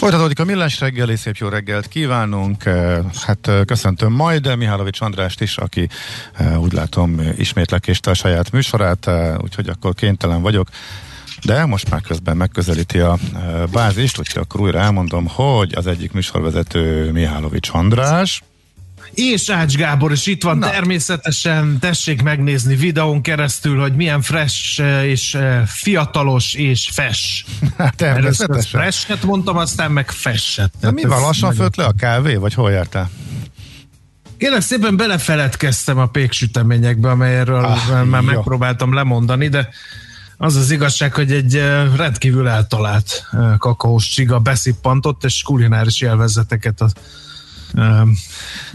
Folytatódik a millás reggeli, szép jó reggelt kívánunk. Hát köszöntöm majd Mihálovics Andrást is, aki úgy látom ismétlekéste a saját műsorát, úgyhogy akkor kénytelen vagyok. De most már közben megközelíti a bázist, úgyhogy akkor újra elmondom, hogy az egyik műsorvezető Mihálovics András, és Ács Gábor is itt van, Na. természetesen tessék megnézni videón keresztül, hogy milyen fresh és fiatalos és fes. Hát természetesen. Freshet mondtam, aztán meg fesset. Na mi van, lassan főtt le a kávé, vagy hol jártál? Kérlek szépen belefeledkeztem a péksüteményekbe, amelyről ah, már jó. megpróbáltam lemondani, de az az igazság, hogy egy rendkívül eltalált kakaós csiga beszippantott, és kulináris élvezeteket az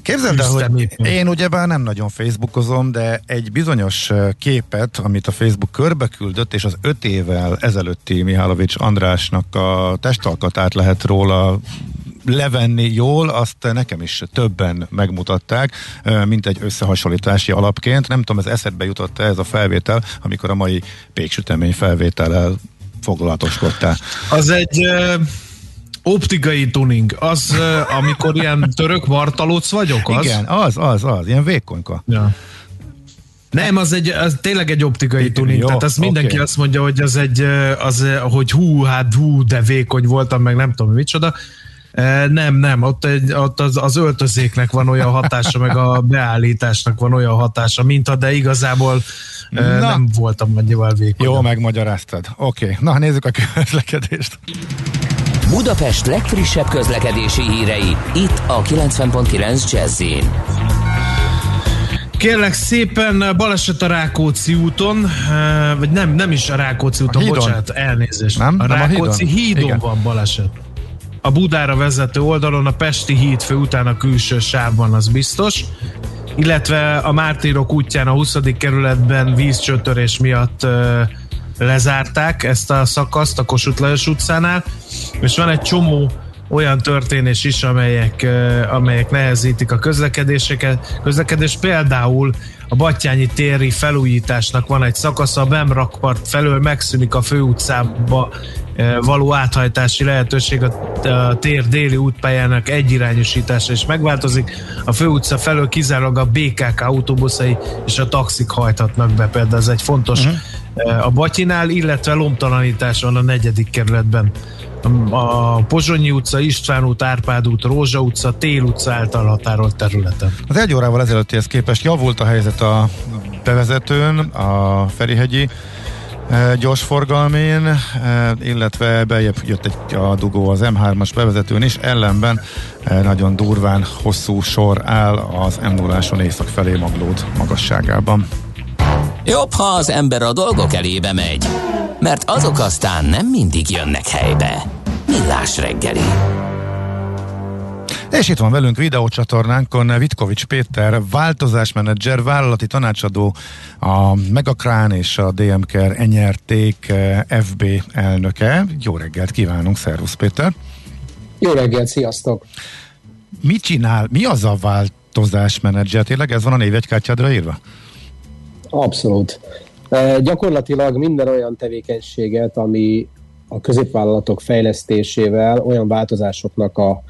Képzeld el, hogy én ugyebár nem nagyon Facebookozom, de egy bizonyos képet, amit a Facebook körbe küldött, és az öt évvel ezelőtti Mihálovics Andrásnak a testalkatát lehet róla levenni jól, azt nekem is többen megmutatták, mint egy összehasonlítási alapként. Nem tudom, ez eszedbe jutott ez a felvétel, amikor a mai péksütemény felvétellel foglalatoskodtál. Az egy Optikai tuning, az amikor ilyen török vartalóc vagyok, az? Igen, az, az, az, ilyen vékonyka. Ja. Nem, az, egy, az tényleg egy optikai tuning, jó, tehát az mindenki okay. azt mondja, hogy az egy, az, hogy hú, hát hú, de vékony voltam, meg nem tudom micsoda. Nem, nem, ott, egy, ott az, az öltözéknek van olyan hatása, meg a beállításnak van olyan hatása, mint a, de igazából Na. nem voltam annyival vékony. Jó, megmagyaráztad. Oké, okay. na nézzük a közlekedést. Budapest legfrissebb közlekedési hírei, itt a 90.9 jazz Kérlek szépen, baleset a Rákóczi úton, eh, vagy nem, nem is a Rákóczi úton, a bocsánat, elnézést. Nem? A Rákóczi nem a hídon, hídon van baleset. A Budára vezető oldalon, a Pesti híd fő után a külső sávban, az biztos. Illetve a Mártírok útján a 20. kerületben vízcsötörés miatt uh, lezárták ezt a szakaszt a Kossuth Lajos utcánál, és van egy csomó olyan történés is, amelyek, amelyek nehezítik a közlekedéseket. Közlekedés például a Battyányi téri felújításnak van egy szakasza, a Bemrakpart felől megszűnik a főutcába való áthajtási lehetőség, a tér déli útpályának egyirányosítása is megváltozik. A főutca felől kizárólag a BKK autóbuszai és a taxik hajthatnak be, például ez egy fontos uh-huh a Batyinál, illetve lomtalanítás van a negyedik kerületben. A Pozsonyi utca, István út, Árpád út, Rózsa utca, Tél utca által határolt területen. Az egy órával ezelőttihez képest javult a helyzet a bevezetőn, a Ferihegyi gyorsforgalmén, illetve bejebb jött egy a dugó az M3-as bevezetőn is, ellenben nagyon durván hosszú sor áll az m 0 észak felé maglód magasságában. Jobb, ha az ember a dolgok elébe megy, mert azok aztán nem mindig jönnek helybe. Millás reggeli. És itt van velünk videócsatornánkon Vitkovics Péter, változásmenedzser, vállalati tanácsadó, a Megakrán és a DMKR Enyerték eh, FB elnöke. Jó reggelt kívánunk, szervusz Péter! Jó reggelt, sziasztok! Mit csinál, mi az a változásmenedzser? Tényleg ez van a névjegykártyádra írva? Abszolút. Gyakorlatilag minden olyan tevékenységet, ami a középvállalatok fejlesztésével, olyan változásoknak a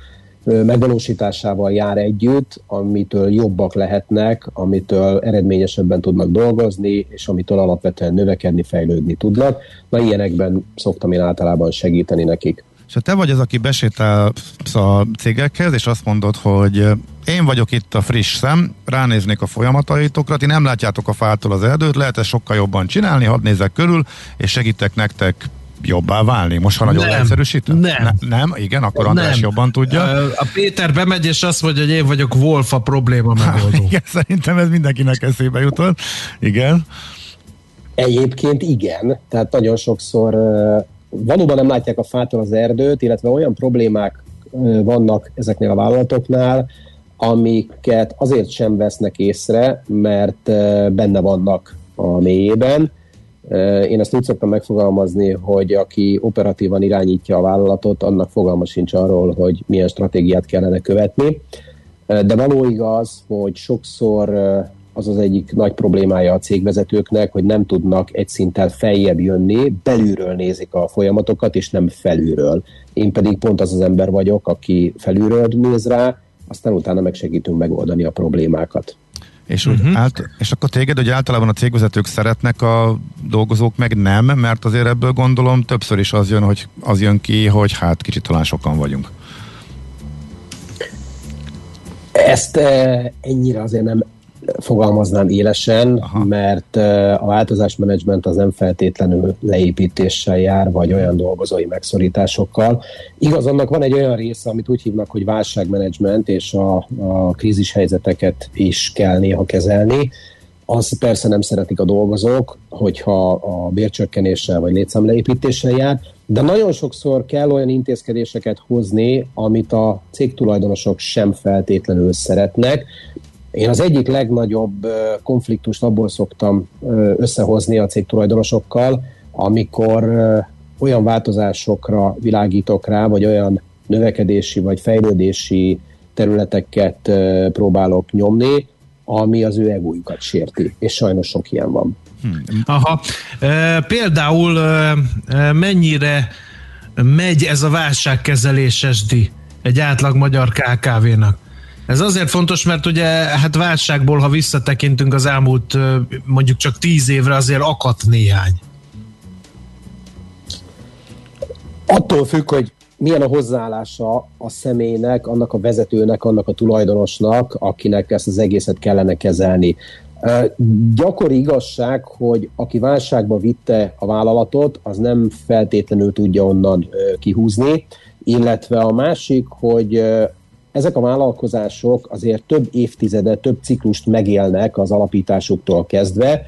megvalósításával jár együtt, amitől jobbak lehetnek, amitől eredményesebben tudnak dolgozni, és amitől alapvetően növekedni, fejlődni tudnak. Na ilyenekben szoktam én általában segíteni nekik. És te vagy az, aki besétálsz a cégekhez, és azt mondod, hogy én vagyok itt a friss szem, ránéznék a folyamataitokra, ti nem látjátok a fától az erdőt, lehet ezt sokkal jobban csinálni, hadd nézzek körül, és segítek nektek jobbá válni? Most, ha nagyon leegyszerűsítem? Nem. Ne, nem? Igen, akkor András nem. jobban tudja. A Péter bemegy, és azt mondja, hogy én vagyok Wolf a probléma megoldó. igen, szerintem ez mindenkinek eszébe jutott. Igen. Egyébként igen, tehát nagyon sokszor valóban nem látják a fától az erdőt, illetve olyan problémák vannak ezeknél a vállalatoknál, amiket azért sem vesznek észre, mert benne vannak a mélyében. Én ezt úgy szoktam megfogalmazni, hogy aki operatívan irányítja a vállalatot, annak fogalma sincs arról, hogy milyen stratégiát kellene követni. De való igaz, hogy sokszor az az egyik nagy problémája a cégvezetőknek, hogy nem tudnak egy szinten feljebb jönni, belülről nézik a folyamatokat, és nem felülről. Én pedig pont az az ember vagyok, aki felülről néz rá, aztán utána megsegítünk megoldani a problémákat. És, uh-huh. úgy ált, és akkor téged, hogy általában a cégvezetők szeretnek, a dolgozók meg nem, mert azért ebből gondolom többször is az jön, hogy az jön ki, hogy hát kicsit talán sokan vagyunk. Ezt e, ennyire azért nem fogalmaznám élesen, Aha. mert a változásmenedzsment az nem feltétlenül leépítéssel jár, vagy olyan dolgozói megszorításokkal. Igaz, annak van egy olyan része, amit úgy hívnak, hogy válságmenedzsment, és a, a krízis helyzeteket is kell néha kezelni. Az persze nem szeretik a dolgozók, hogyha a bércsökkenéssel vagy létszámleépítéssel jár, de nagyon sokszor kell olyan intézkedéseket hozni, amit a cégtulajdonosok sem feltétlenül szeretnek, én az egyik legnagyobb konfliktust abból szoktam összehozni a cég tulajdonosokkal, amikor olyan változásokra világítok rá, vagy olyan növekedési vagy fejlődési területeket próbálok nyomni, ami az ő egójukat sérti, és sajnos sok ilyen van. Hmm. Aha. E, például e, mennyire megy ez a válságkezelés SD egy átlag magyar KKV-nak? Ez azért fontos, mert ugye hát válságból, ha visszatekintünk az elmúlt mondjuk csak tíz évre, azért akadt néhány. Attól függ, hogy milyen a hozzáállása a személynek, annak a vezetőnek, annak a tulajdonosnak, akinek ezt az egészet kellene kezelni. Gyakori igazság, hogy aki válságba vitte a vállalatot, az nem feltétlenül tudja onnan kihúzni, illetve a másik, hogy ezek a vállalkozások azért több évtizedet, több ciklust megélnek az alapításuktól kezdve,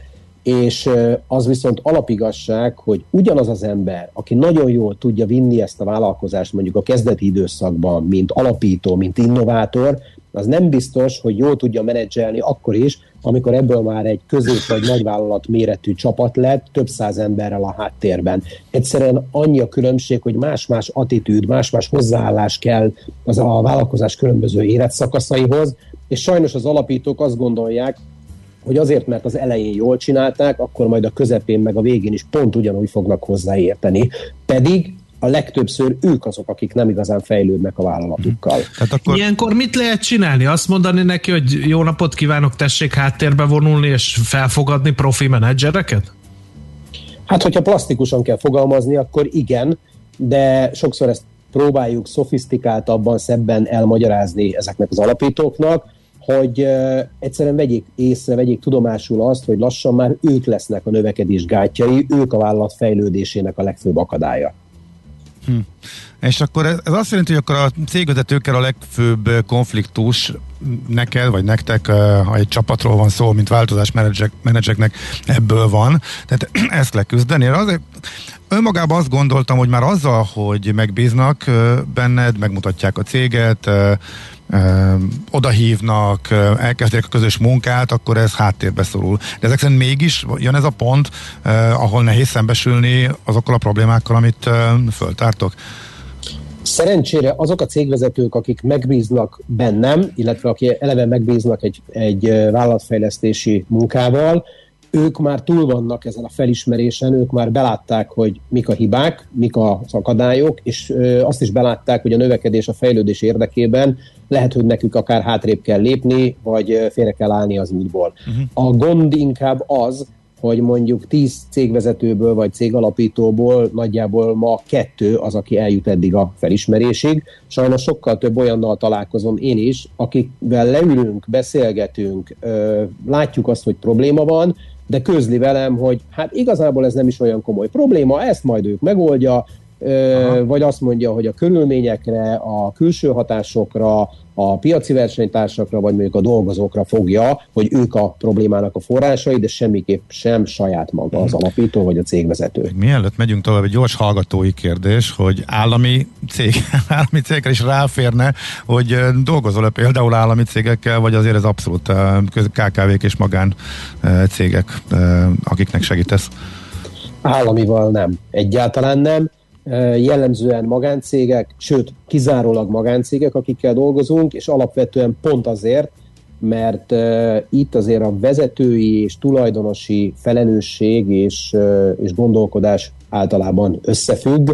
és az viszont alapigasság, hogy ugyanaz az ember, aki nagyon jól tudja vinni ezt a vállalkozást mondjuk a kezdeti időszakban, mint alapító, mint innovátor, az nem biztos, hogy jól tudja menedzselni akkor is, amikor ebből már egy közép vagy nagyvállalat méretű csapat lett, több száz emberrel a háttérben. Egyszerűen annyi a különbség, hogy más-más attitűd, más-más hozzáállás kell az a vállalkozás különböző életszakaszaihoz, és sajnos az alapítók azt gondolják, hogy azért, mert az elején jól csinálták, akkor majd a közepén meg a végén is pont ugyanúgy fognak hozzáérteni. Pedig a legtöbbször ők azok, akik nem igazán fejlődnek a vállalatukkal. Tehát akkor... Ilyenkor mit lehet csinálni? Azt mondani neki, hogy jó napot kívánok, tessék háttérbe vonulni és felfogadni profi menedzsereket? Hát, hogyha plastikusan kell fogalmazni, akkor igen, de sokszor ezt próbáljuk szofisztikáltabban, szebben elmagyarázni ezeknek az alapítóknak, hogy egyszerűen vegyék észre, vegyék tudomásul azt, hogy lassan már ők lesznek a növekedés gátjai, ők a vállalat fejlődésének a legfőbb akadálya. Hm. És akkor ez, ez azt jelenti, hogy akkor a cégvezetőkkel a legfőbb konfliktus neked, vagy nektek, ha egy csapatról van szó, mint változás menedzseknek, ebből van. Tehát ezt leküzdeni. Azért önmagában azt gondoltam, hogy már azzal, hogy megbíznak benned, megmutatják a céget, odahívnak, elkezdik a közös munkát, akkor ez háttérbe szorul. De ezek szerint mégis jön ez a pont, ahol nehéz szembesülni azokkal a problémákkal, amit föltártok? Szerencsére azok a cégvezetők, akik megbíznak bennem, illetve akik eleve megbíznak egy, egy vállalatfejlesztési munkával, ők már túl vannak ezen a felismerésen, ők már belátták, hogy mik a hibák, mik az akadályok, és azt is belátták, hogy a növekedés, a fejlődés érdekében lehet, hogy nekük akár hátrébb kell lépni, vagy félre kell állni az útból. Uh-huh. A gond inkább az, hogy mondjuk 10 cégvezetőből vagy cégalapítóból nagyjából ma kettő az, aki eljut eddig a felismerésig. Sajnos sokkal több olyannal találkozom én is, akikvel leülünk, beszélgetünk, látjuk azt, hogy probléma van, de közli velem, hogy hát igazából ez nem is olyan komoly probléma, ezt majd ők megoldja, Aha. vagy azt mondja, hogy a körülményekre, a külső hatásokra, a piaci versenytársakra, vagy mondjuk a dolgozókra fogja, hogy ők a problémának a forrásai, de semmiképp sem saját maga az mhm. alapító vagy a cégvezető. Mielőtt megyünk tovább, egy gyors hallgatói kérdés, hogy állami cég, állami cégekre is ráférne, hogy dolgozol-e például állami cégekkel, vagy azért ez abszolút KKV-k és magán cégek, akiknek segítesz? Államival nem, egyáltalán nem jellemzően magáncégek, sőt, kizárólag magáncégek, akikkel dolgozunk, és alapvetően pont azért, mert itt azért a vezetői és tulajdonosi felelősség és, és gondolkodás általában összefügg.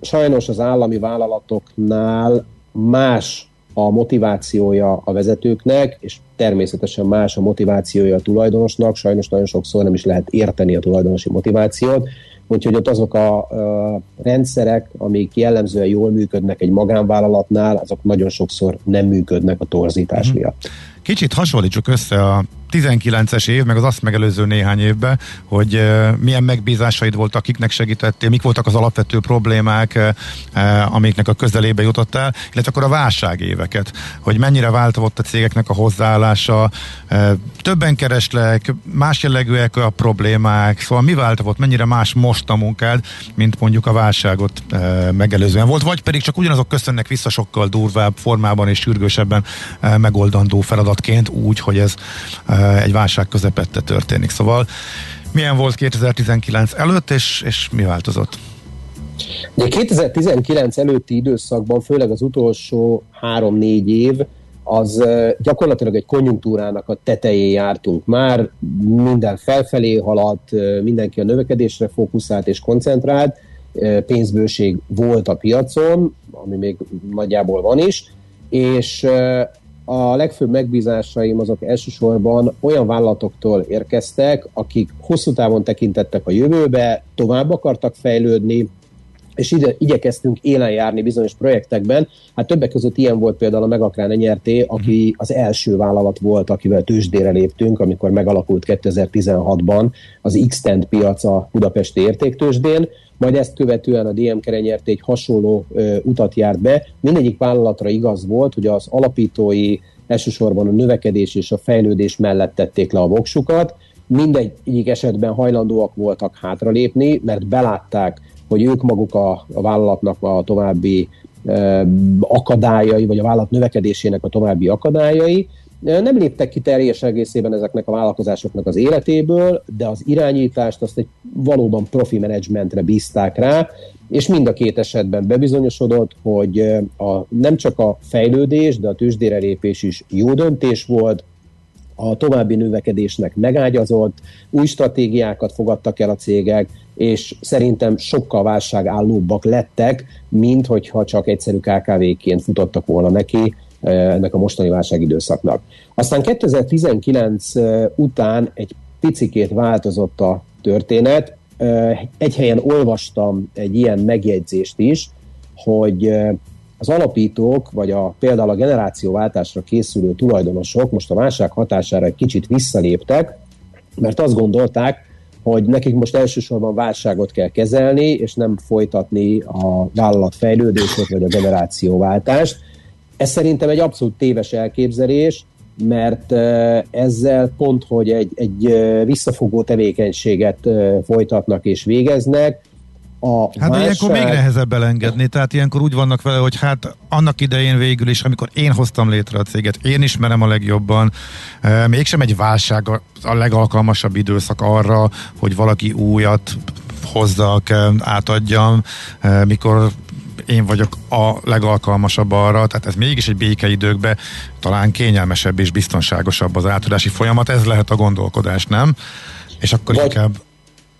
Sajnos az állami vállalatoknál más a motivációja a vezetőknek, és természetesen más a motivációja a tulajdonosnak, sajnos nagyon sokszor nem is lehet érteni a tulajdonosi motivációt, Úgyhogy ott azok a, rendszerek, amik jellemzően jól működnek egy magánvállalatnál, azok nagyon sokszor nem működnek a torzítás mm-hmm. miatt. Kicsit hasonlítsuk össze a 19-es év, meg az azt megelőző néhány évben, hogy milyen megbízásaid voltak, akiknek segítettél, mik voltak az alapvető problémák, amiknek a közelébe jutottál, illetve akkor a válságéveket, hogy mennyire változott a cégeknek a hozzáállása, többen kereslek, más jellegűek a problémák, szóval mi változott, mennyire más most a munkád, mint mondjuk a válságot megelőzően volt, vagy pedig csak ugyanazok köszönnek vissza sokkal durvább formában és sürgősebben megoldandó feladatként, úgy, hogy ez egy válság közepette történik. Szóval milyen volt 2019 előtt, és, és mi változott? Ugye 2019 előtti időszakban, főleg az utolsó három-négy év, az gyakorlatilag egy konjunktúrának a tetején jártunk már, minden felfelé haladt, mindenki a növekedésre fókuszált és koncentrált, pénzbőség volt a piacon, ami még nagyjából van is, és a legfőbb megbízásaim azok elsősorban olyan vállalatoktól érkeztek, akik hosszú távon tekintettek a jövőbe, tovább akartak fejlődni, és ide, igyekeztünk élen járni bizonyos projektekben. Hát többek között ilyen volt például a Megakrán nyerté, aki mhm. az első vállalat volt, akivel tőzsdére léptünk, amikor megalakult 2016-ban az x piac a Budapesti értéktőzsdén, majd ezt követően a DM nyert egy hasonló ö, utat járt be. Mindegyik vállalatra igaz volt, hogy az alapítói elsősorban a növekedés és a fejlődés mellett tették le a voksukat, mindegyik esetben hajlandóak voltak hátralépni, mert belátták, hogy ők maguk a, a vállalatnak a további akadályai, vagy a vállalat növekedésének a további akadályai, nem léptek ki teljes egészében ezeknek a vállalkozásoknak az életéből, de az irányítást azt egy valóban profi menedzsmentre bízták rá, és mind a két esetben bebizonyosodott, hogy a, nem csak a fejlődés, de a tőzsdére lépés is jó döntés volt, a további növekedésnek megágyazott, új stratégiákat fogadtak el a cégek, és szerintem sokkal válságállóbbak lettek, mint hogyha csak egyszerű KKV-ként futottak volna neki ennek a mostani válságidőszaknak. Aztán 2019 után egy picikét változott a történet. Egy helyen olvastam egy ilyen megjegyzést is, hogy az alapítók, vagy a, például a generációváltásra készülő tulajdonosok most a válság hatására egy kicsit visszaléptek, mert azt gondolták, hogy nekik most elsősorban válságot kell kezelni, és nem folytatni a vállalat fejlődését, vagy a generációváltást. Ez szerintem egy abszolút téves elképzelés, mert ezzel pont, hogy egy, egy visszafogó tevékenységet folytatnak és végeznek, a hát válság... ilyenkor még nehezebb elengedni, tehát ilyenkor úgy vannak vele, hogy hát annak idején végül is, amikor én hoztam létre a céget, én ismerem a legjobban, mégsem egy válság a legalkalmasabb időszak arra, hogy valaki újat hozzak, átadjam, mikor én vagyok a legalkalmasabb arra, tehát ez mégis egy békeidőkben talán kényelmesebb és biztonságosabb az átadási folyamat, ez lehet a gondolkodás, nem? És akkor vagy, inkább...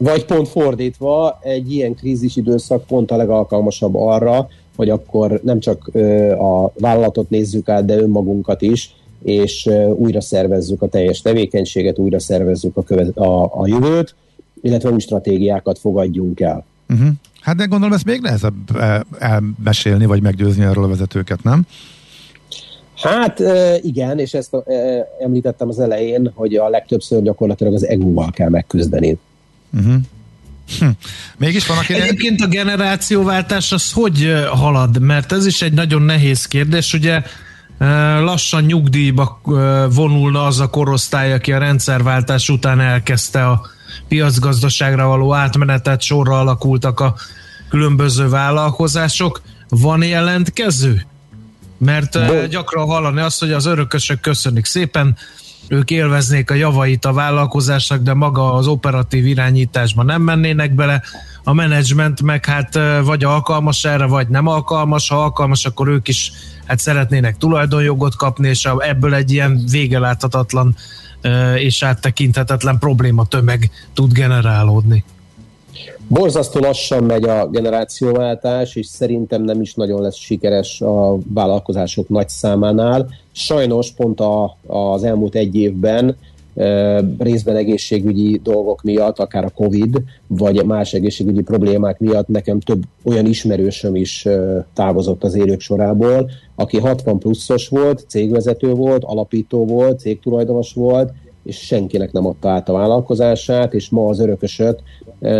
Vagy pont fordítva, egy ilyen krízis időszak pont a legalkalmasabb arra, hogy akkor nem csak a vállalatot nézzük át, de önmagunkat is, és újra szervezzük a teljes tevékenységet, újra szervezzük a, követ, a, a jövőt, illetve új stratégiákat fogadjunk el. Uh-huh. Hát de gondolom ezt még nehezebb elmesélni, vagy meggyőzni erről a vezetőket, nem? Hát igen, és ezt említettem az elején, hogy a legtöbbször gyakorlatilag az ego-val kell megküzdeni. Uh-huh. Hm. Mégis van, aki... Egyébként a generációváltás az hogy halad? Mert ez is egy nagyon nehéz kérdés. Ugye lassan nyugdíjba vonulna az a korosztály, aki a rendszerváltás után elkezdte a piacgazdaságra való átmenetet, sorra alakultak a különböző vállalkozások. Van jelentkező? Mert Bo- gyakran hallani azt, hogy az örökösök köszönik szépen, ők élveznék a javait a vállalkozásnak, de maga az operatív irányításban nem mennének bele. A menedzsment meg hát vagy alkalmas erre, vagy nem alkalmas. Ha alkalmas, akkor ők is hát szeretnének tulajdonjogot kapni, és ebből egy ilyen végeláthatatlan és áttekinthetetlen probléma tömeg tud generálódni. Borzasztó lassan megy a generációváltás, és szerintem nem is nagyon lesz sikeres a vállalkozások nagy számánál. Sajnos pont a, az elmúlt egy évben részben egészségügyi dolgok miatt, akár a Covid, vagy más egészségügyi problémák miatt nekem több olyan ismerősöm is távozott az élők sorából, aki 60 pluszos volt, cégvezető volt, alapító volt, cégtulajdonos volt, és senkinek nem adta át a vállalkozását, és ma az örökösök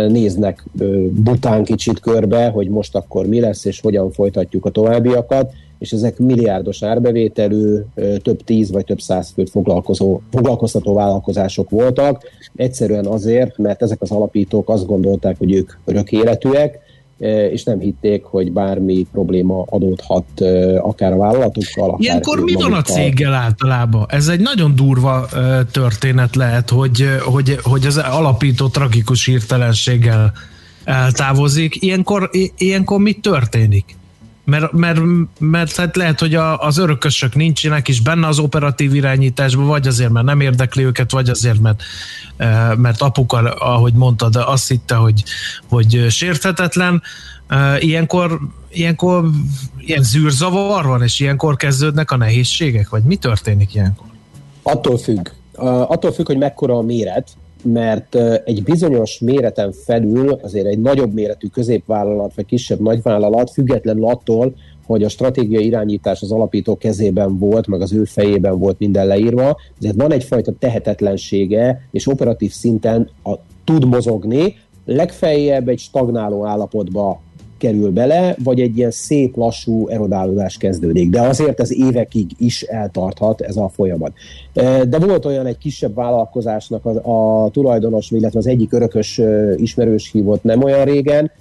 néznek bután kicsit körbe, hogy most akkor mi lesz, és hogyan folytatjuk a továbbiakat, és ezek milliárdos árbevételű, több tíz vagy több száz főt foglalkozó, foglalkoztató vállalkozások voltak, egyszerűen azért, mert ezek az alapítók azt gondolták, hogy ők örök életűek, és nem hitték, hogy bármi probléma adódhat akár a vállalatokkal, akár Ilyenkor mi van a céggel általában? Ez egy nagyon durva történet lehet, hogy, hogy, hogy az alapító tragikus hirtelenséggel eltávozik. Ilyenkor, ilyenkor mi történik? Mert, mert, mert hát lehet, hogy a, az örökösök nincsenek is benne az operatív irányításban, vagy azért, mert nem érdekli őket, vagy azért, mert, e, mert apuka, ahogy mondtad, azt hitte, hogy, hogy sérthetetlen. E, ilyenkor, ilyenkor ilyen zűrzavar van, és ilyenkor kezdődnek a nehézségek, vagy mi történik ilyenkor? Attól függ. Attól függ, hogy mekkora a méret, mert egy bizonyos méreten felül azért egy nagyobb méretű középvállalat vagy kisebb nagyvállalat függetlenül attól, hogy a stratégiai irányítás az alapító kezében volt, meg az ő fejében volt minden leírva, ezért van egyfajta tehetetlensége, és operatív szinten a, tud mozogni, legfeljebb egy stagnáló állapotba kerül bele, vagy egy ilyen szép, lassú erodálódás kezdődik. De azért ez évekig is eltarthat ez a folyamat. De volt olyan egy kisebb vállalkozásnak a, a tulajdonos, illetve az egyik örökös ismerős hívott nem olyan régen,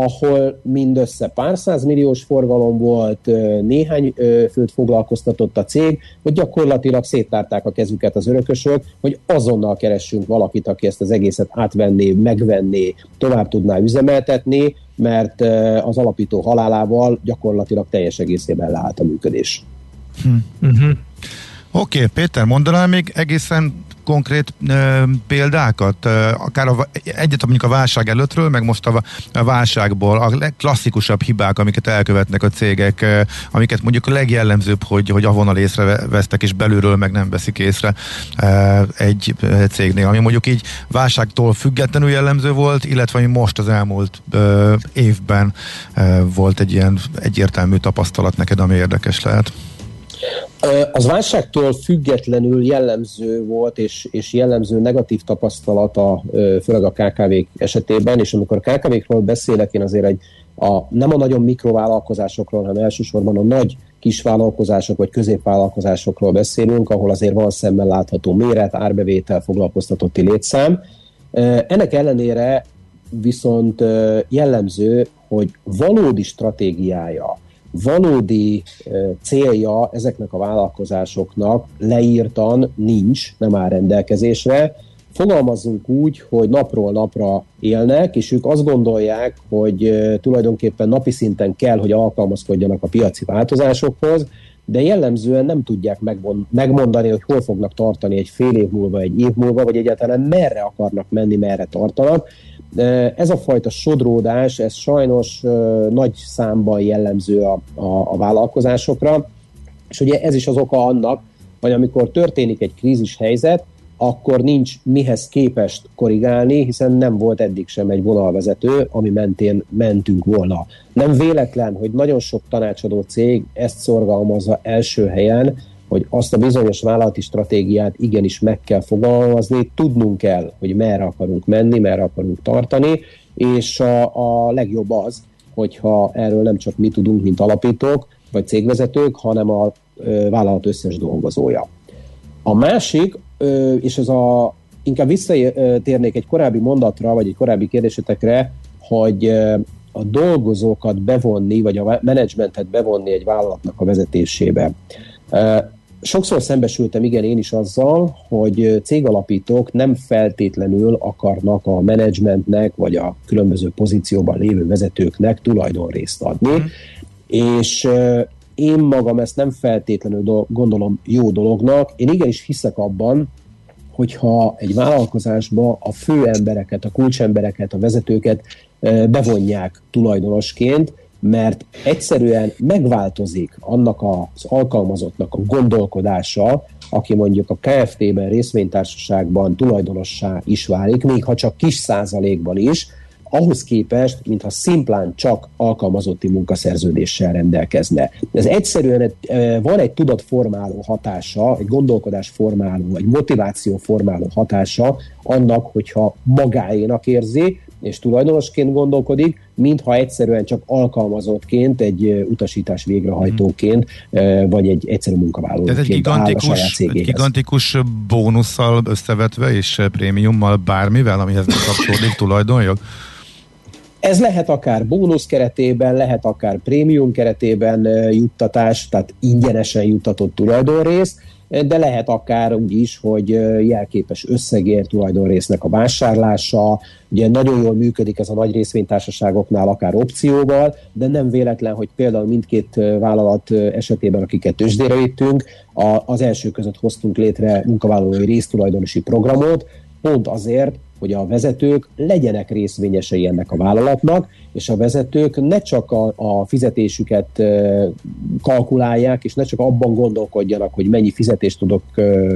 ahol mindössze pár milliós forgalom volt, néhány főt foglalkoztatott a cég, hogy gyakorlatilag széttárták a kezüket az örökösök, hogy azonnal keressünk valakit, aki ezt az egészet átvenné, megvenné, tovább tudná üzemeltetni, mert az alapító halálával gyakorlatilag teljes egészében leállt a működés. Hm. Uh-huh. Oké, okay, Péter, mondanál még egészen konkrét ö, példákat, ö, akár a, egyet mondjuk a válság előttről, meg most a, a válságból, a legklasszikusabb hibák, amiket elkövetnek a cégek, ö, amiket mondjuk a legjellemzőbb, hogy, hogy avonal észrevesztek, és belülről meg nem veszik észre ö, egy cégnél, ami mondjuk így válságtól függetlenül jellemző volt, illetve ami most az elmúlt ö, évben ö, volt egy ilyen egyértelmű tapasztalat neked, ami érdekes lehet. Az válságtól függetlenül jellemző volt, és, és jellemző negatív tapasztalata, főleg a KKV-k esetében, és amikor a KKV-król beszélek, én azért egy a, nem a nagyon mikrovállalkozásokról, hanem elsősorban a nagy kisvállalkozások vagy középvállalkozásokról beszélünk, ahol azért van szemmel látható méret, árbevétel, foglalkoztatotti létszám. Ennek ellenére viszont jellemző, hogy valódi stratégiája, valódi célja ezeknek a vállalkozásoknak leírtan nincs, nem áll rendelkezésre. Fogalmazzunk úgy, hogy napról napra élnek, és ők azt gondolják, hogy tulajdonképpen napi szinten kell, hogy alkalmazkodjanak a piaci változásokhoz, de jellemzően nem tudják megmondani, hogy hol fognak tartani egy fél év múlva, egy év múlva, vagy egyáltalán merre akarnak menni, merre tartanak. Ez a fajta sodródás, ez sajnos nagy számban jellemző a, a, a vállalkozásokra, és ugye ez is az oka annak, hogy amikor történik egy krízis helyzet, akkor nincs mihez képest korrigálni, hiszen nem volt eddig sem egy vonalvezető, ami mentén mentünk volna. Nem véletlen, hogy nagyon sok tanácsadó cég ezt szorgalmazza első helyen, hogy azt a bizonyos vállalati stratégiát igenis meg kell fogalmazni, tudnunk kell, hogy merre akarunk menni, merre akarunk tartani, és a, a legjobb az, hogyha erről nem csak mi tudunk, mint alapítók, vagy cégvezetők, hanem a ö, vállalat összes dolgozója. A másik, ö, és ez a, inkább visszatérnék egy korábbi mondatra, vagy egy korábbi kérdésetekre, hogy a dolgozókat bevonni, vagy a menedzsmentet bevonni egy vállalatnak a vezetésébe. Sokszor szembesültem, igen, én is azzal, hogy cégalapítók nem feltétlenül akarnak a menedzsmentnek, vagy a különböző pozícióban lévő vezetőknek tulajdonrészt adni, mm. és én magam ezt nem feltétlenül gondolom jó dolognak. Én igenis hiszek abban, hogyha egy vállalkozásba a fő embereket, a kulcsembereket, a vezetőket bevonják tulajdonosként, mert egyszerűen megváltozik annak az alkalmazottnak a gondolkodása, aki mondjuk a KFT-ben, részvénytársaságban tulajdonossá is válik, még ha csak kis százalékban is, ahhoz képest, mintha szimplán csak alkalmazotti munkaszerződéssel rendelkezne. Ez egyszerűen van egy tudatformáló hatása, egy gondolkodás formáló, egy motiváció formáló hatása annak, hogyha magáénak érzi, és tulajdonosként gondolkodik, mintha egyszerűen csak alkalmazottként, egy utasítás végrehajtóként, vagy egy egyszerű munkavállalóként Ez egy gigantikus, egy gigantikus bónusszal összevetve és prémiummal bármivel, amihez kapcsolódik tulajdonjog? Ez lehet akár bónusz keretében, lehet akár prémium keretében juttatás, tehát ingyenesen juttatott tulajdonrész, de lehet akár úgy is, hogy jelképes összegért tulajdonrésznek a vásárlása, ugye nagyon jól működik ez a nagy részvénytársaságoknál, akár opcióval, de nem véletlen, hogy például mindkét vállalat esetében, akiket tőzsdére vittünk, az első között hoztunk létre munkavállalói résztulajdonosi programot, pont azért, hogy a vezetők legyenek részvényesei ennek a vállalatnak, és a vezetők ne csak a, a fizetésüket kalkulálják, és ne csak abban gondolkodjanak, hogy mennyi fizetést tudok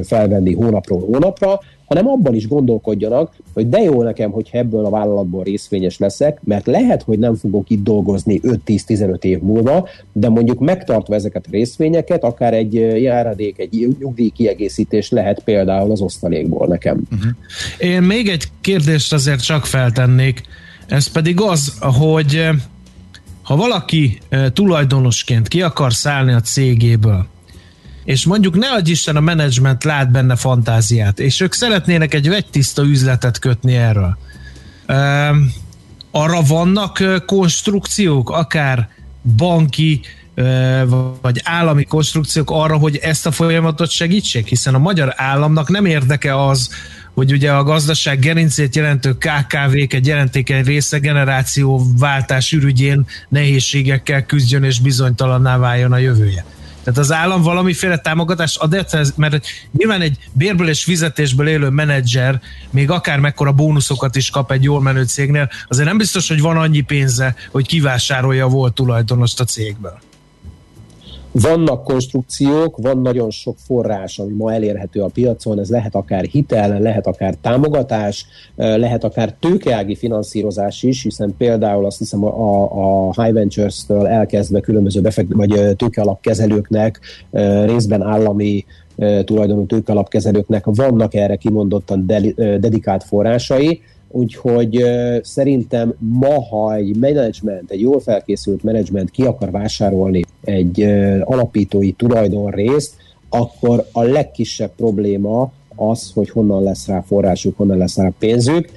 felvenni hónapról hónapra, hanem abban is gondolkodjanak, hogy de jó nekem, hogy ebből a vállalatból részvényes leszek, mert lehet, hogy nem fogok itt dolgozni 5-10-15 év múlva, de mondjuk megtartva ezeket a részvényeket, akár egy járadék, egy nyugdíj kiegészítés lehet például az osztalékból nekem. Uh-huh. Én még egy kérdést azért csak feltennék, ez pedig az, hogy ha valaki tulajdonosként ki akar szállni a cégéből, és mondjuk ne adj Isten a menedzsment lát benne fantáziát, és ők szeretnének egy vegytiszta üzletet kötni erről. Um, arra vannak konstrukciók, akár banki vagy állami konstrukciók arra, hogy ezt a folyamatot segítsék, hiszen a magyar államnak nem érdeke az, hogy ugye a gazdaság gerincét jelentő KKV-k egy jelentékeny része generációváltás ürügyén nehézségekkel küzdjön és bizonytalanná váljon a jövője. Tehát az állam valamiféle támogatást ad, mert nyilván egy bérből és fizetésből élő menedzser még akár mekkora bónuszokat is kap egy jól menő cégnél, azért nem biztos, hogy van annyi pénze, hogy kivásárolja a volt tulajdonost a cégből. Vannak konstrukciók, van nagyon sok forrás, ami ma elérhető a piacon, ez lehet akár hitel, lehet akár támogatás, lehet akár tőkeági finanszírozás is, hiszen például azt hiszem a, a High Ventures-től elkezdve különböző befekt, vagy tőkealapkezelőknek, részben állami tulajdonú tőkealapkezelőknek vannak erre kimondottan dedikált forrásai, Úgyhogy szerintem ma, ha egy menedzsment, egy jól felkészült menedzsment ki akar vásárolni egy alapítói tulajdonrészt, akkor a legkisebb probléma az, hogy honnan lesz rá forrásuk, honnan lesz rá pénzük.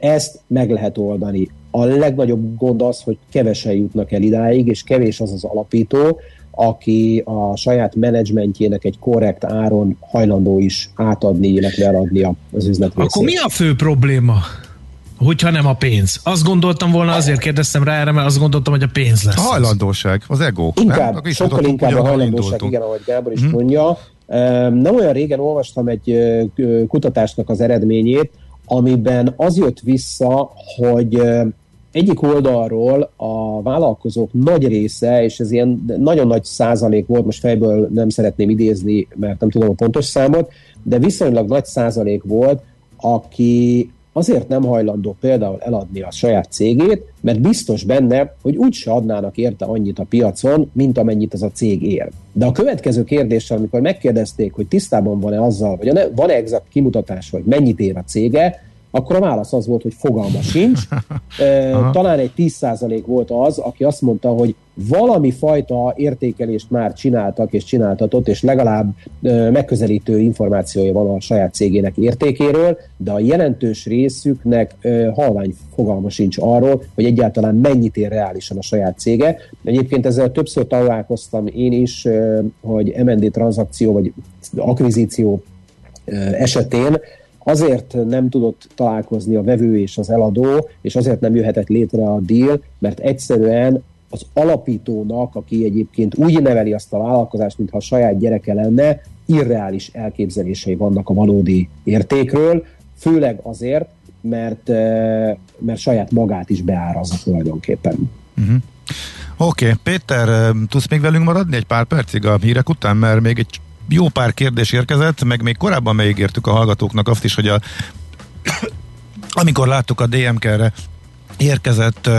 Ezt meg lehet oldani. A legnagyobb gond az, hogy kevesen jutnak el idáig, és kevés az az alapító, aki a saját menedzsmentjének egy korrekt áron hajlandó is átadni, illetve eladni az üzlet Akkor mi a fő probléma? Hogyha nem a pénz. Azt gondoltam volna, azért kérdeztem rá erre, mert azt gondoltam, hogy a pénz lesz. A hajlandóság, az ego. Inkább, nem? sokkal inkább a hajlandóság, igen, ahogy Gábor is hmm. mondja. Nem olyan régen olvastam egy kutatásnak az eredményét, amiben az jött vissza, hogy egyik oldalról a vállalkozók nagy része, és ez ilyen nagyon nagy százalék volt, most fejből nem szeretném idézni, mert nem tudom a pontos számot, de viszonylag nagy százalék volt, aki azért nem hajlandó például eladni a saját cégét, mert biztos benne, hogy úgyse adnának érte annyit a piacon, mint amennyit az a cég ér. De a következő kérdéssel, amikor megkérdezték, hogy tisztában van-e azzal, vagy van-e exakt kimutatás, hogy mennyit ér a cége, akkor a válasz az volt, hogy fogalma sincs. Talán egy 10% volt az, aki azt mondta, hogy valami fajta értékelést már csináltak és csináltatott, és legalább megközelítő információja van a saját cégének értékéről, de a jelentős részüknek halvány fogalma sincs arról, hogy egyáltalán mennyit ér reálisan a saját cége. Egyébként ezzel többször találkoztam én is, hogy MND tranzakció vagy akvizíció esetén azért nem tudott találkozni a vevő és az eladó, és azért nem jöhetett létre a deal, mert egyszerűen az alapítónak, aki egyébként úgy neveli azt a vállalkozást, mintha a saját gyereke lenne, irreális elképzelései vannak a valódi értékről, főleg azért, mert, eh, mert saját magát is beárazza tulajdonképpen. Uh-huh. Oké, okay. Péter, eh, tudsz még velünk maradni egy pár percig a hírek után, mert még egy jó pár kérdés érkezett, meg még korábban megígértük a hallgatóknak azt is, hogy a amikor láttuk a DMK-re érkezett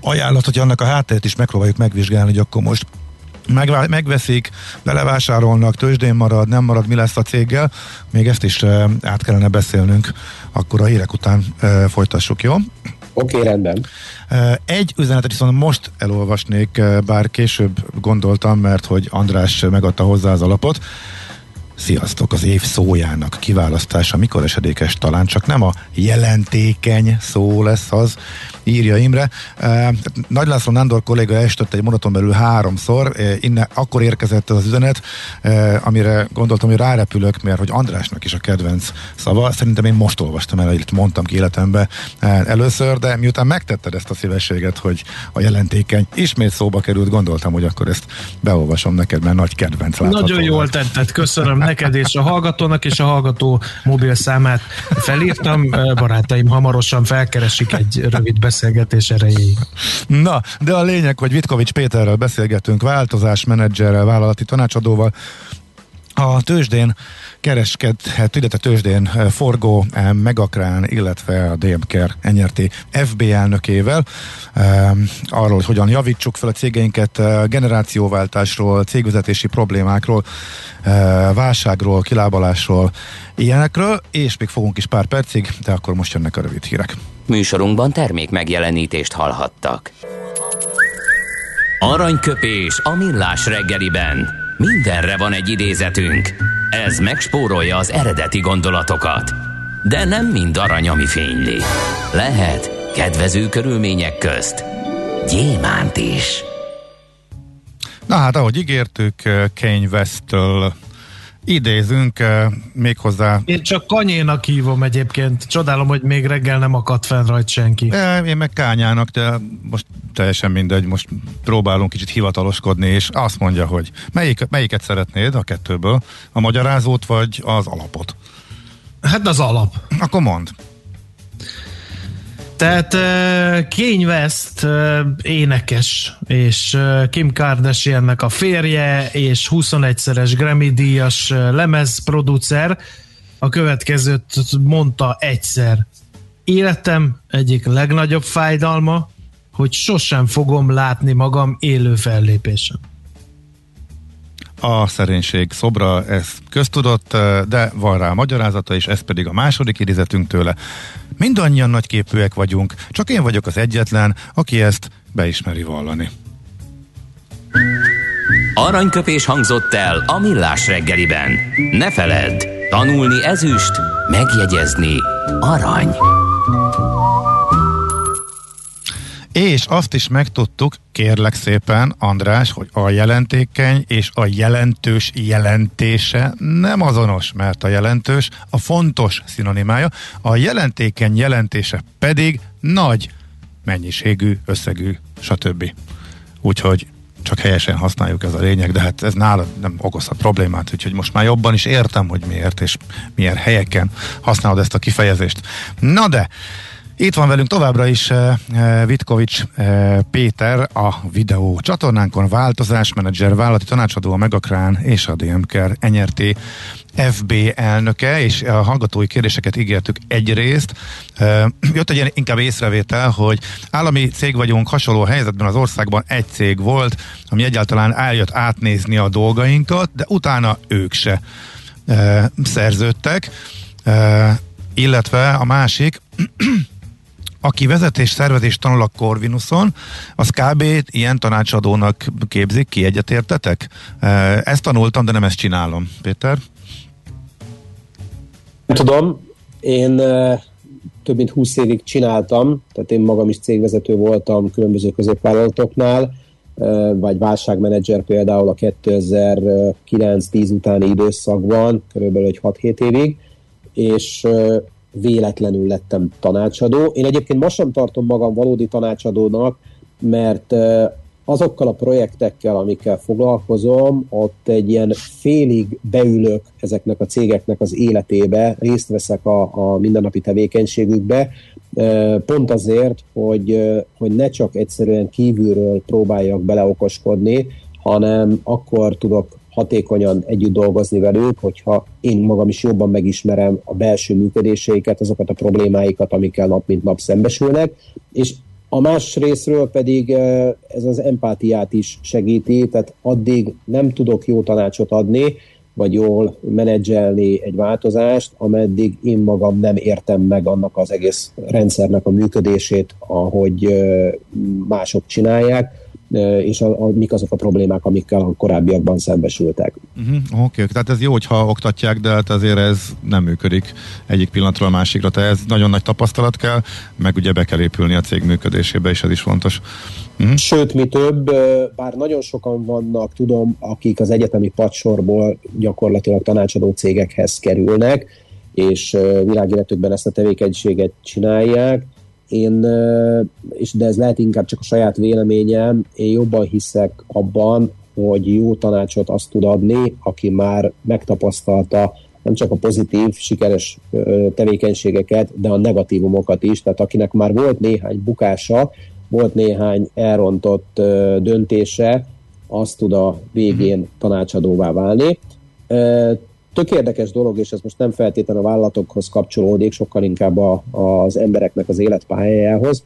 ajánlat, hogy annak a hátterét is megpróbáljuk megvizsgálni, hogy akkor most meg, megveszik, belevásárolnak, tőzsdén marad, nem marad, mi lesz a céggel, még ezt is át kellene beszélnünk, akkor a hírek után folytassuk, jó? Oké, okay, rendben. Egy üzenetet viszont most elolvasnék, bár később gondoltam, mert hogy András megadta hozzá az alapot. Sziasztok! Az év szójának kiválasztása mikor esedékes? Talán csak nem a jelentékeny szó lesz az, írja Imre. Nagy László Nándor kolléga estett egy mondaton belül háromszor, innen akkor érkezett az üzenet, amire gondoltam, hogy rárepülök, mert hogy Andrásnak is a kedvenc szava. Szerintem én most olvastam el, hogy mondtam ki életembe először, de miután megtetted ezt a szívességet, hogy a jelentékeny ismét szóba került, gondoltam, hogy akkor ezt beolvasom neked, mert nagy kedvenc látható. Nagyon jól tetted, köszönöm neked és a hallgatónak, és a hallgató mobil számát felírtam. Barátaim hamarosan felkeresik egy rövid beszélgetés erejéig. Na, de a lényeg, hogy Vitkovics Péterrel beszélgetünk, változásmenedzserrel, vállalati tanácsadóval, a tőzsdén kereskedhet, illetve tőzsdén eh, forgó eh, Megakrán, illetve a DMKR NRT FB elnökével eh, arról, hogy hogyan javítsuk fel a cégeinket, generációváltásról, cégvezetési problémákról, válságról, kilábalásról, ilyenekről, és még fogunk is pár percig, de akkor most jönnek a rövid hírek. Műsorunkban termék megjelenítést hallhattak. Aranyköpés a millás reggeliben. Mindenre van egy idézetünk. Ez megspórolja az eredeti gondolatokat. De nem mind arany, ami fényli. Lehet kedvező körülmények közt gyémánt is. Na hát, ahogy ígértük, Kane West-től idézünk uh, méghozzá. Én csak kanyénak hívom egyébként. Csodálom, hogy még reggel nem akadt fenn rajt senki. E, én meg kányának, de most teljesen mindegy, most próbálunk kicsit hivataloskodni, és azt mondja, hogy melyik, melyiket szeretnéd a kettőből? A magyarázót vagy az alapot? Hát az alap. Akkor mond. Tehát Kanye West énekes, és Kim Kardashiannek a férje, és 21-szeres Grammy-díjas lemezproducer a következőt mondta egyszer. Életem egyik legnagyobb fájdalma, hogy sosem fogom látni magam élő fellépésen a szerénység szobra, ez köztudott, de van rá magyarázata, és ez pedig a második idézetünk tőle. Mindannyian nagyképűek vagyunk, csak én vagyok az egyetlen, aki ezt beismeri vallani. Aranyköpés hangzott el a millás reggeliben. Ne feledd, tanulni ezüst, megjegyezni arany. És azt is megtudtuk, kérlek szépen, András, hogy a jelentékeny és a jelentős jelentése nem azonos, mert a jelentős a fontos szinonimája, a jelentékeny jelentése pedig nagy mennyiségű, összegű, stb. Úgyhogy csak helyesen használjuk ez a lényeg, de hát ez nálad nem okozhat problémát, úgyhogy most már jobban is értem, hogy miért és milyen helyeken használod ezt a kifejezést. Na de, Itt van velünk továbbra is uh, Vitkovics uh, Péter, a videó csatornánkon változásmenedzser, vállalati tanácsadó, a Megakrán és a DMKR NRT FB elnöke, és a hallgatói kérdéseket ígértük egyrészt. Jött egy ilyen inkább észrevétel, hogy állami cég vagyunk, hasonló helyzetben az országban egy cég volt, ami egyáltalán eljött átnézni a dolgainkat, de utána ők se szerződtek. Illetve a másik, aki vezetés szervezés tanul a Corvinuson, az kb. ilyen tanácsadónak képzik ki, egyetértetek? Ezt tanultam, de nem ezt csinálom. Péter? Tudom, én több mint 20 évig csináltam, tehát én magam is cégvezető voltam különböző középvállalatoknál, vagy válságmenedzser például a 2009-10 utáni időszakban, körülbelül egy 6-7 évig, és véletlenül lettem tanácsadó. Én egyébként most sem tartom magam valódi tanácsadónak, mert azokkal a projektekkel, amikkel foglalkozom, ott egy ilyen félig beülök ezeknek a cégeknek az életébe, részt veszek a, a mindennapi tevékenységükbe, pont azért, hogy, hogy ne csak egyszerűen kívülről próbáljak beleokoskodni, hanem akkor tudok hatékonyan együtt dolgozni velük, hogyha én magam is jobban megismerem a belső működéseiket, azokat a problémáikat, amikkel nap mint nap szembesülnek, és a más részről pedig ez az empátiát is segíti, tehát addig nem tudok jó tanácsot adni, vagy jól menedzselni egy változást, ameddig én magam nem értem meg annak az egész rendszernek a működését, ahogy mások csinálják, és a, a, mik azok a problémák, amikkel a korábbiakban szembesültek. Uh-huh, Oké, okay. tehát ez jó, hogyha oktatják, de hát azért ez nem működik egyik pillanatról a másikra, tehát ez nagyon nagy tapasztalat kell, meg ugye be kell épülni a cég működésébe, és ez is fontos. Uh-huh. Sőt, mi több, bár nagyon sokan vannak, tudom, akik az egyetemi padsorból gyakorlatilag tanácsadó cégekhez kerülnek, és világéletükben ezt a tevékenységet csinálják, én, és de ez lehet inkább csak a saját véleményem, én jobban hiszek abban, hogy jó tanácsot azt tud adni, aki már megtapasztalta nem csak a pozitív, sikeres tevékenységeket, de a negatívumokat is, tehát akinek már volt néhány bukása, volt néhány elrontott döntése, azt tud a végén mhm. tanácsadóvá válni tök érdekes dolog, és ez most nem feltétlenül a vállalatokhoz kapcsolódik, sokkal inkább a, az embereknek az életpályájához,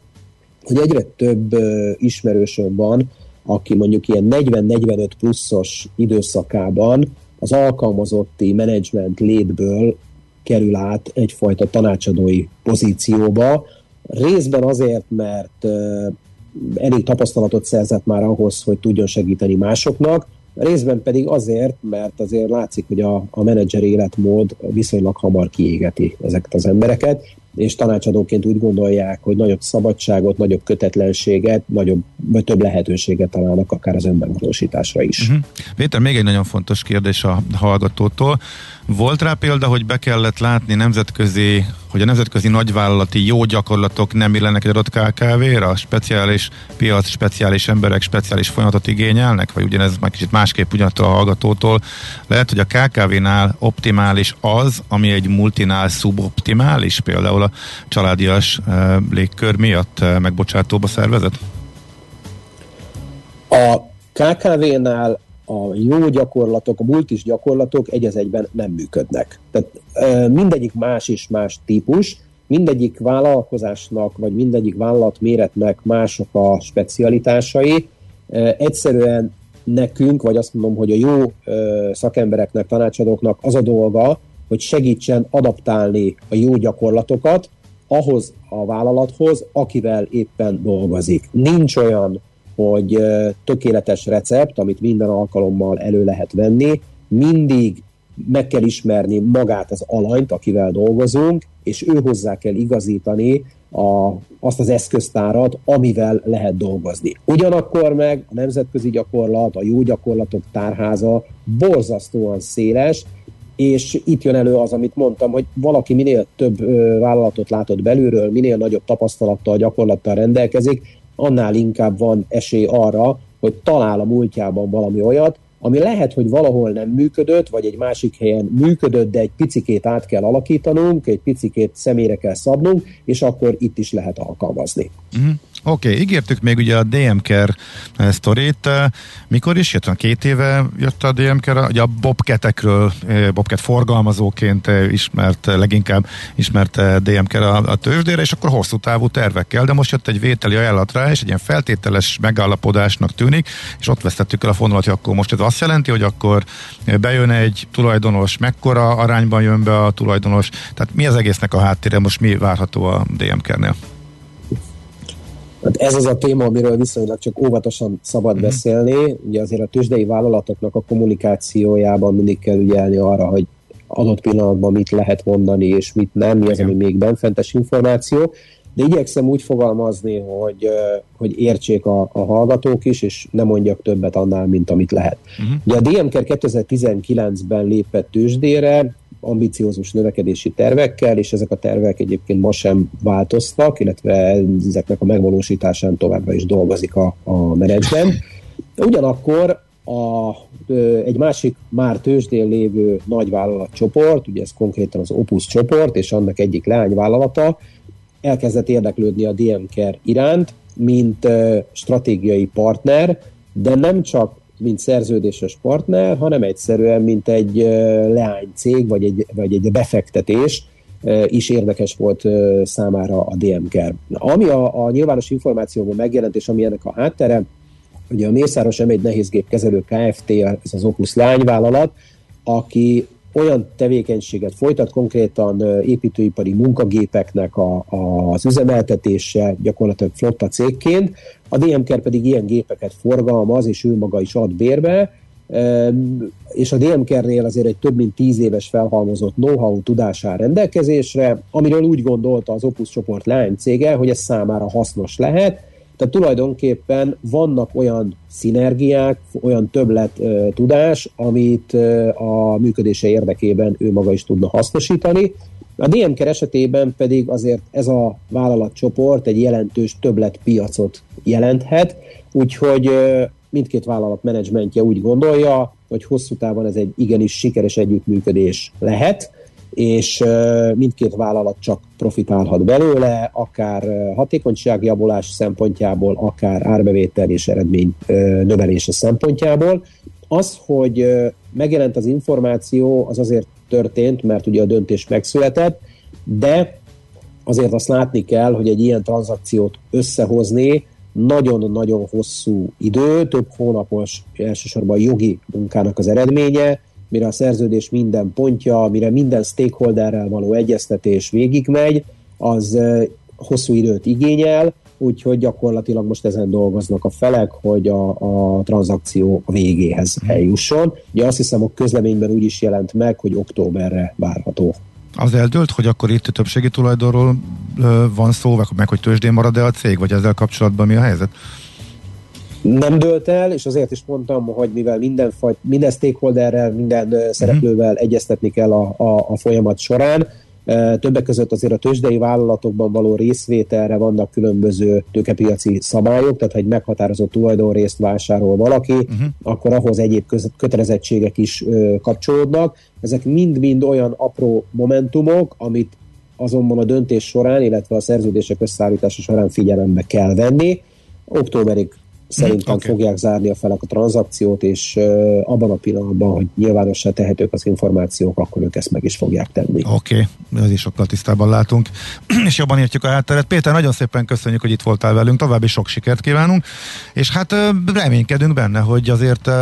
hogy egyre több uh, ismerősöm van, aki mondjuk ilyen 40-45 pluszos időszakában az alkalmazotti menedzsment létből kerül át egyfajta tanácsadói pozícióba, részben azért, mert uh, elég tapasztalatot szerzett már ahhoz, hogy tudjon segíteni másoknak, Részben pedig azért, mert azért látszik, hogy a, a menedzser életmód viszonylag hamar kiégeti ezeket az embereket, és tanácsadóként úgy gondolják, hogy nagyobb szabadságot, nagyobb kötetlenséget, nagyobb, vagy több lehetőséget találnak akár az önmegvalósításra is. Uh-huh. Péter, még egy nagyon fontos kérdés a hallgatótól. Volt rá példa, hogy be kellett látni nemzetközi, hogy a nemzetközi nagyvállalati jó gyakorlatok nem illenek egy adott KKV-ra? Speciális piac, speciális emberek, speciális folyamatot igényelnek? Vagy ugyanez már kicsit másképp ugyanattól a hallgatótól. Lehet, hogy a KKV-nál optimális az, ami egy multinál szuboptimális, például a családias uh, légkör miatt uh, megbocsátóba szervezet? A KKV-nál a jó gyakorlatok, a multis gyakorlatok egy egyben nem működnek. Tehát mindegyik más és más típus, mindegyik vállalkozásnak, vagy mindegyik vállalat méretnek mások a specialitásai. Egyszerűen nekünk, vagy azt mondom, hogy a jó szakembereknek, tanácsadóknak az a dolga, hogy segítsen adaptálni a jó gyakorlatokat ahhoz a vállalathoz, akivel éppen dolgozik. Nincs olyan hogy tökéletes recept, amit minden alkalommal elő lehet venni, mindig meg kell ismerni magát az alanyt, akivel dolgozunk, és ő hozzá kell igazítani a, azt az eszköztárat, amivel lehet dolgozni. Ugyanakkor meg a nemzetközi gyakorlat, a jó gyakorlatok tárháza borzasztóan széles, és itt jön elő az, amit mondtam, hogy valaki minél több vállalatot látott belülről, minél nagyobb tapasztalattal, gyakorlattal rendelkezik, annál inkább van esély arra, hogy talál a múltjában valami olyat, ami lehet, hogy valahol nem működött, vagy egy másik helyen működött, de egy picikét át kell alakítanunk, egy picikét személyre kell szabnunk, és akkor itt is lehet alkalmazni. Uh-huh. Oké, okay, ígértük még ugye a DMKR eh, sztorit. Eh, mikor is jött? Két éve jött a DMKR, ugye a Bobketekről, eh, Bobket forgalmazóként ismert, leginkább ismert DMKR a, a tőzsdére, és akkor hosszú távú tervekkel, de most jött egy vételi ajánlat rá, és egy ilyen feltételes megállapodásnak tűnik, és ott vesztettük el a fonalat, hogy akkor most ez azt jelenti, hogy akkor bejön egy tulajdonos, mekkora arányban jön be a tulajdonos, tehát mi az egésznek a háttérre, most mi várható a DMKR-nél? Hát ez az a téma, amiről viszonylag csak óvatosan szabad mm-hmm. beszélni. Ugye azért a tőzsdei vállalatoknak a kommunikációjában mindig kell ügyelni arra, hogy adott pillanatban mit lehet mondani, és mit nem, mi az, ami még benfentes információ. De igyekszem úgy fogalmazni, hogy, hogy értsék a, a hallgatók is, és ne mondjak többet annál, mint amit lehet. Uh-huh. Ugye a DMK 2019-ben lépett tőzsdére, ambiciózus növekedési tervekkel, és ezek a tervek egyébként ma sem változtak, illetve ezeknek a megvalósításán továbbra is dolgozik a, a menedzsment. Ugyanakkor a, egy másik már tőzsdén lévő nagyvállalatcsoport, ugye ez konkrétan az Opus csoport, és annak egyik leányvállalata, elkezdett érdeklődni a DMKR iránt, mint stratégiai partner, de nem csak mint szerződéses partner, hanem egyszerűen, mint egy leánycég, vagy egy, vagy egy befektetés is érdekes volt számára a DMK. Ami a, a nyilvános információban megjelent, és ami ennek a háttere, ugye a Mészáros M1 nehézgépkezelő Kft., ez az Opus lányvállalat, aki olyan tevékenységet folytat, konkrétan építőipari munkagépeknek a, a, az üzemeltetése, gyakorlatilag flotta cégként, a DMK pedig ilyen gépeket forgalmaz, és ő maga is ad bérbe, és a DMK-nél azért egy több mint tíz éves felhalmozott know-how tudásá rendelkezésre, amiről úgy gondolta az Opus csoport leánycége, hogy ez számára hasznos lehet, tehát tulajdonképpen vannak olyan szinergiák, olyan többlet uh, tudás, amit uh, a működése érdekében ő maga is tudna hasznosítani. A DMK esetében pedig azért ez a vállalatcsoport egy jelentős többlet piacot jelenthet, úgyhogy uh, mindkét vállalat menedzsmentje úgy gondolja, hogy hosszú távon ez egy igenis sikeres együttműködés lehet, és mindkét vállalat csak profitálhat belőle, akár hatékonyságjavulás szempontjából, akár árbevétel és eredmény növelése szempontjából. Az, hogy megjelent az információ, az azért történt, mert ugye a döntés megszületett, de azért azt látni kell, hogy egy ilyen tranzakciót összehozni nagyon-nagyon hosszú idő, több hónapos elsősorban jogi munkának az eredménye, mire a szerződés minden pontja, mire minden stakeholderrel való egyeztetés végigmegy, az hosszú időt igényel, úgyhogy gyakorlatilag most ezen dolgoznak a felek, hogy a, a tranzakció a végéhez mhm. eljusson. Ugye azt hiszem, a közleményben úgy is jelent meg, hogy októberre várható. Az eldőlt, hogy akkor itt többségi tulajdonról van szó, meg hogy tőzsdén marad-e a cég, vagy ezzel kapcsolatban mi a helyzet? Nem dőlt el, és azért is mondtam, hogy mivel minden, faj, minden stakeholderrel, minden uh, szereplővel uh-huh. egyeztetni kell a, a, a folyamat során, Többek között azért a tőzsdei vállalatokban való részvételre vannak különböző tőkepiaci szabályok, tehát ha egy meghatározott tulajdonrészt vásárol valaki, uh-huh. akkor ahhoz egyéb kötelezettségek is kapcsolódnak. Ezek mind-mind olyan apró momentumok, amit azonban a döntés során, illetve a szerződések összeállítása során figyelembe kell venni. Októberig Szerintem okay. fogják zárni a felek a tranzakciót, és uh, abban a pillanatban, hogy nyilvánossá tehetők az információk, akkor ők ezt meg is fogják tenni. Oké, okay. ez is sokkal tisztában látunk, és jobban értjük a hátteret. Péter, nagyon szépen köszönjük, hogy itt voltál velünk, további sok sikert kívánunk, és hát uh, reménykedünk benne, hogy azért uh,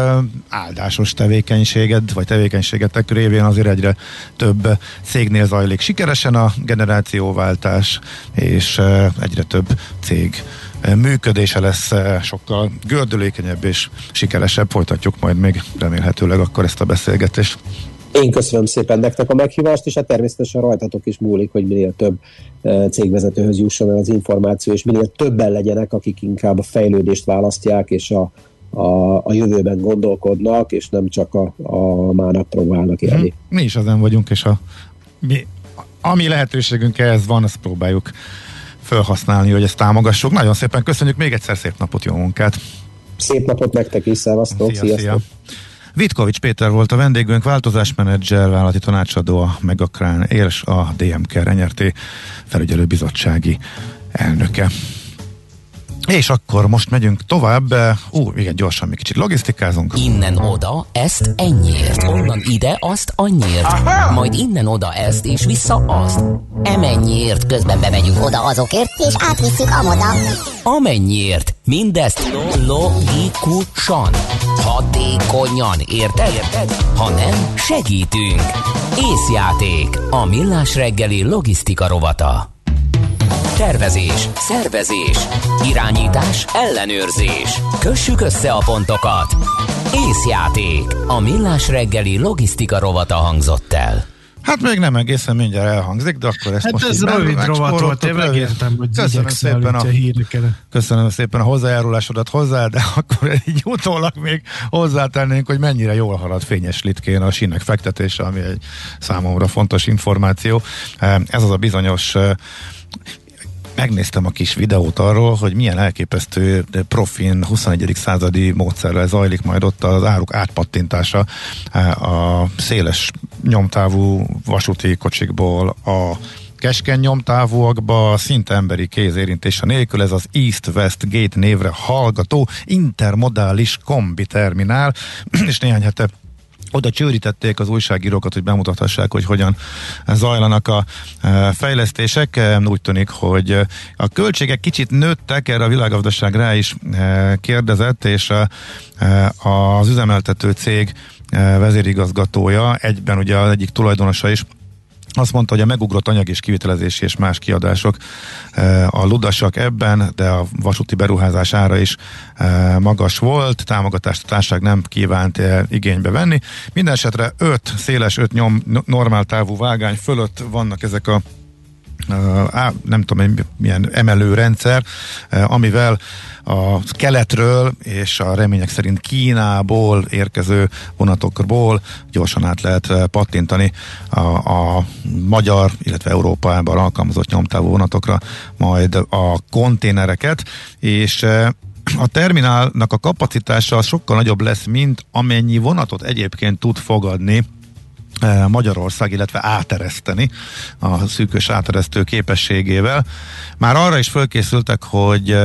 áldásos tevékenységed, vagy tevékenységetek révén azért egyre több cégnél zajlik sikeresen a generációváltás, és uh, egyre több cég működése lesz eh, sokkal gördülékenyebb és sikeresebb. Folytatjuk majd még remélhetőleg akkor ezt a beszélgetést. Én köszönöm szépen nektek a meghívást, és hát természetesen rajtatok is múlik, hogy minél több eh, cégvezetőhöz jusson el az információ, és minél többen legyenek, akik inkább a fejlődést választják, és a, a, a jövőben gondolkodnak, és nem csak a, a mának próbálnak élni. Mhm. Mi is ezen vagyunk, és a, mi, ami lehetőségünk ehhez van, azt próbáljuk felhasználni, hogy ezt támogassuk. Nagyon szépen köszönjük, még egyszer szép napot, jó munkát! Szép napot nektek is, szevasztok, szia, sziasztok! Szia. Vitkovics Péter volt a vendégünk, változásmenedzser, vállalati tanácsadó, a Megakrán és a DMK NRT felügyelőbizottsági elnöke. És akkor most megyünk tovább. Ú, igen, gyorsan még kicsit logisztikázunk. Innen oda, ezt ennyiért. Onnan ide, azt annyiért. Aha! Majd innen oda ezt, és vissza azt. Emennyiért közben bemegyünk oda azokért, és átvisszük amoda. Amennyiért. Mindezt logikusan, hatékonyan, érted? érted? Ha nem, segítünk. Észjáték. A millás reggeli logisztika rovata. Tervezés, szervezés, irányítás, ellenőrzés. Kössük össze a pontokat. Észjáték. A millás reggeli logisztika rovata hangzott el. Hát még nem egészen mindjárt elhangzik, de akkor ezt hát most ez rövid rovat volt, én megértem, hogy köszönöm szépen, a, köszönöm szépen a hozzájárulásodat hozzá, de akkor így utólag még hozzátennénk, hogy mennyire jól halad fényes litkén a sínek fektetése, ami egy számomra fontos információ. Ez az a bizonyos megnéztem a kis videót arról, hogy milyen elképesztő profin 21. századi módszerrel zajlik majd ott az áruk átpattintása eh, a széles nyomtávú vasúti kocsikból a keskeny nyomtávúakba, szinte emberi kéz érintése nélkül, ez az East-West Gate névre hallgató intermodális kombi terminál, és néhány hete oda csőrítették az újságírókat, hogy bemutathassák, hogy hogyan zajlanak a e, fejlesztések. E, úgy tűnik, hogy a költségek kicsit nőttek, erre a világgazdaság rá is e, kérdezett, és az üzemeltető cég vezérigazgatója, egyben ugye az egyik tulajdonosa is azt mondta, hogy a megugrott anyag és kivitelezési és más kiadások a ludasak ebben, de a vasúti beruházás ára is magas volt, támogatást a társaság nem kívánt igénybe venni. Minden esetre 5 széles, 5 nyom normál távú vágány fölött vannak ezek a á, nem tudom milyen emelőrendszer, amivel a keletről és a remények szerint Kínából érkező vonatokból gyorsan át lehet pattintani a, a magyar, illetve Európában alkalmazott nyomtávú vonatokra majd a konténereket, és a terminálnak a kapacitása sokkal nagyobb lesz, mint amennyi vonatot egyébként tud fogadni Magyarország, illetve átereszteni a szűkös áteresztő képességével. Már arra is fölkészültek, hogy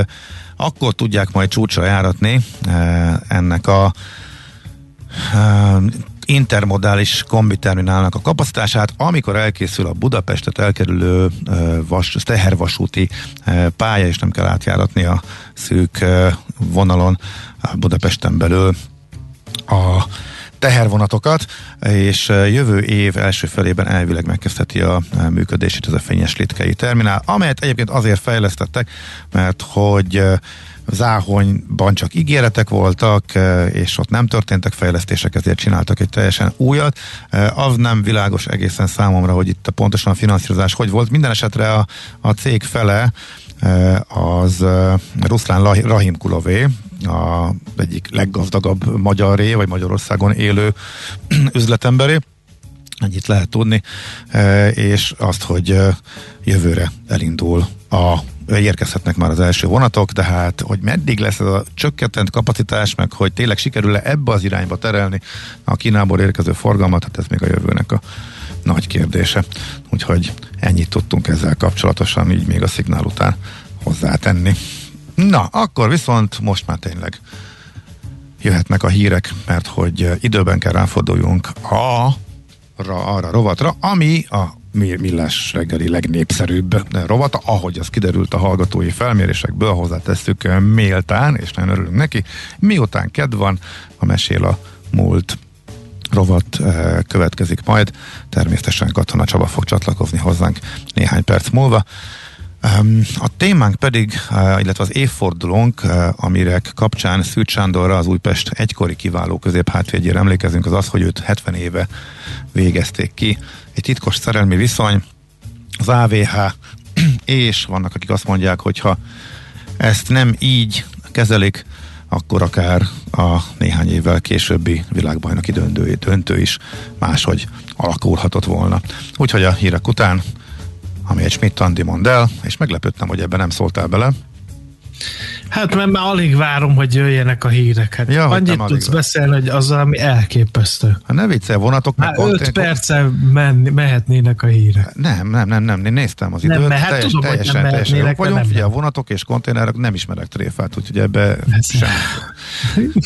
akkor tudják majd csúcsra járatni ennek a intermodális kombiterminálnak a kapacitását, amikor elkészül a Budapestet elkerülő vas, tehervasúti pálya, és nem kell átjáratni a szűk vonalon Budapesten belül a tehervonatokat, és jövő év első felében elvileg megkezdheti a működését ez a fényes litkei terminál, amelyet egyébként azért fejlesztettek, mert hogy Záhonyban csak ígéretek voltak, és ott nem történtek fejlesztések, ezért csináltak egy teljesen újat. Az nem világos egészen számomra, hogy itt pontosan a finanszírozás hogy volt. Minden esetre a, a cég fele az Ruszlán Rahim Kulové, a egyik leggazdagabb magyaré, vagy Magyarországon élő üzletemberé, ennyit lehet tudni, és azt, hogy jövőre elindul a érkezhetnek már az első vonatok, de hát, hogy meddig lesz ez a csökkentett kapacitás, meg hogy tényleg sikerül-e ebbe az irányba terelni a Kínából érkező forgalmat, hát ez még a jövőnek a nagy kérdése. Úgyhogy ennyit tudtunk ezzel kapcsolatosan, így még a szignál után hozzátenni. Na, akkor viszont most már tényleg jöhetnek a hírek, mert hogy időben kell ráforduljunk a arra rovatra, ami a millás reggeli legnépszerűbb rovata, ahogy az kiderült a hallgatói felmérésekből, hozzátesszük méltán, és nagyon örülünk neki. Miután kedv van, a mesél a múlt rovat eh, következik majd. Természetesen Katona Csaba fog csatlakozni hozzánk néhány perc múlva. A témánk pedig, eh, illetve az évfordulónk, eh, amire kapcsán Szűcs Sándorra, az Újpest egykori kiváló középhátvédjére emlékezünk, az az, hogy őt 70 éve végezték ki. Egy titkos szerelmi viszony, az AVH, és vannak, akik azt mondják, hogy ha ezt nem így kezelik, akkor akár a néhány évvel későbbi világbajnoki döntő, döntő is máshogy alakulhatott volna. Úgyhogy a hírek után ami egy Schmidt Andi mond el, és meglepődtem, hogy ebben nem szóltál bele. Hát mert már alig várom, hogy jöjjenek a hírek. Hát ja, annyit tudsz beszélni, hogy az ami elképesztő. Hát ne viccelj, vonatok meg hát öt perce menni, mehetnének a hírek. Nem, nem, nem, nem, én néztem az időt. Nem, mehet, teljes, tudom, teljesen, hogy nem teljesen jó vagyunk. Nem, a vonatok és konténerek nem ismerek tréfát, úgyhogy ebbe sem.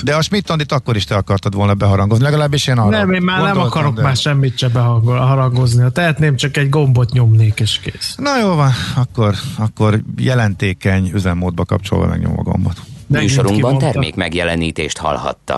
De a schmidt akkor is te akartad volna beharangozni, legalábbis én arra Nem, én már nem akarok de... már semmit se beharangozni. Tehetném, csak egy gombot nyomnék és kész. Na jó van, akkor, akkor jelentékeny üzemmódba kapcsolva megnyom a gombot. Műsorunkban termék megjelenítést hallhattak.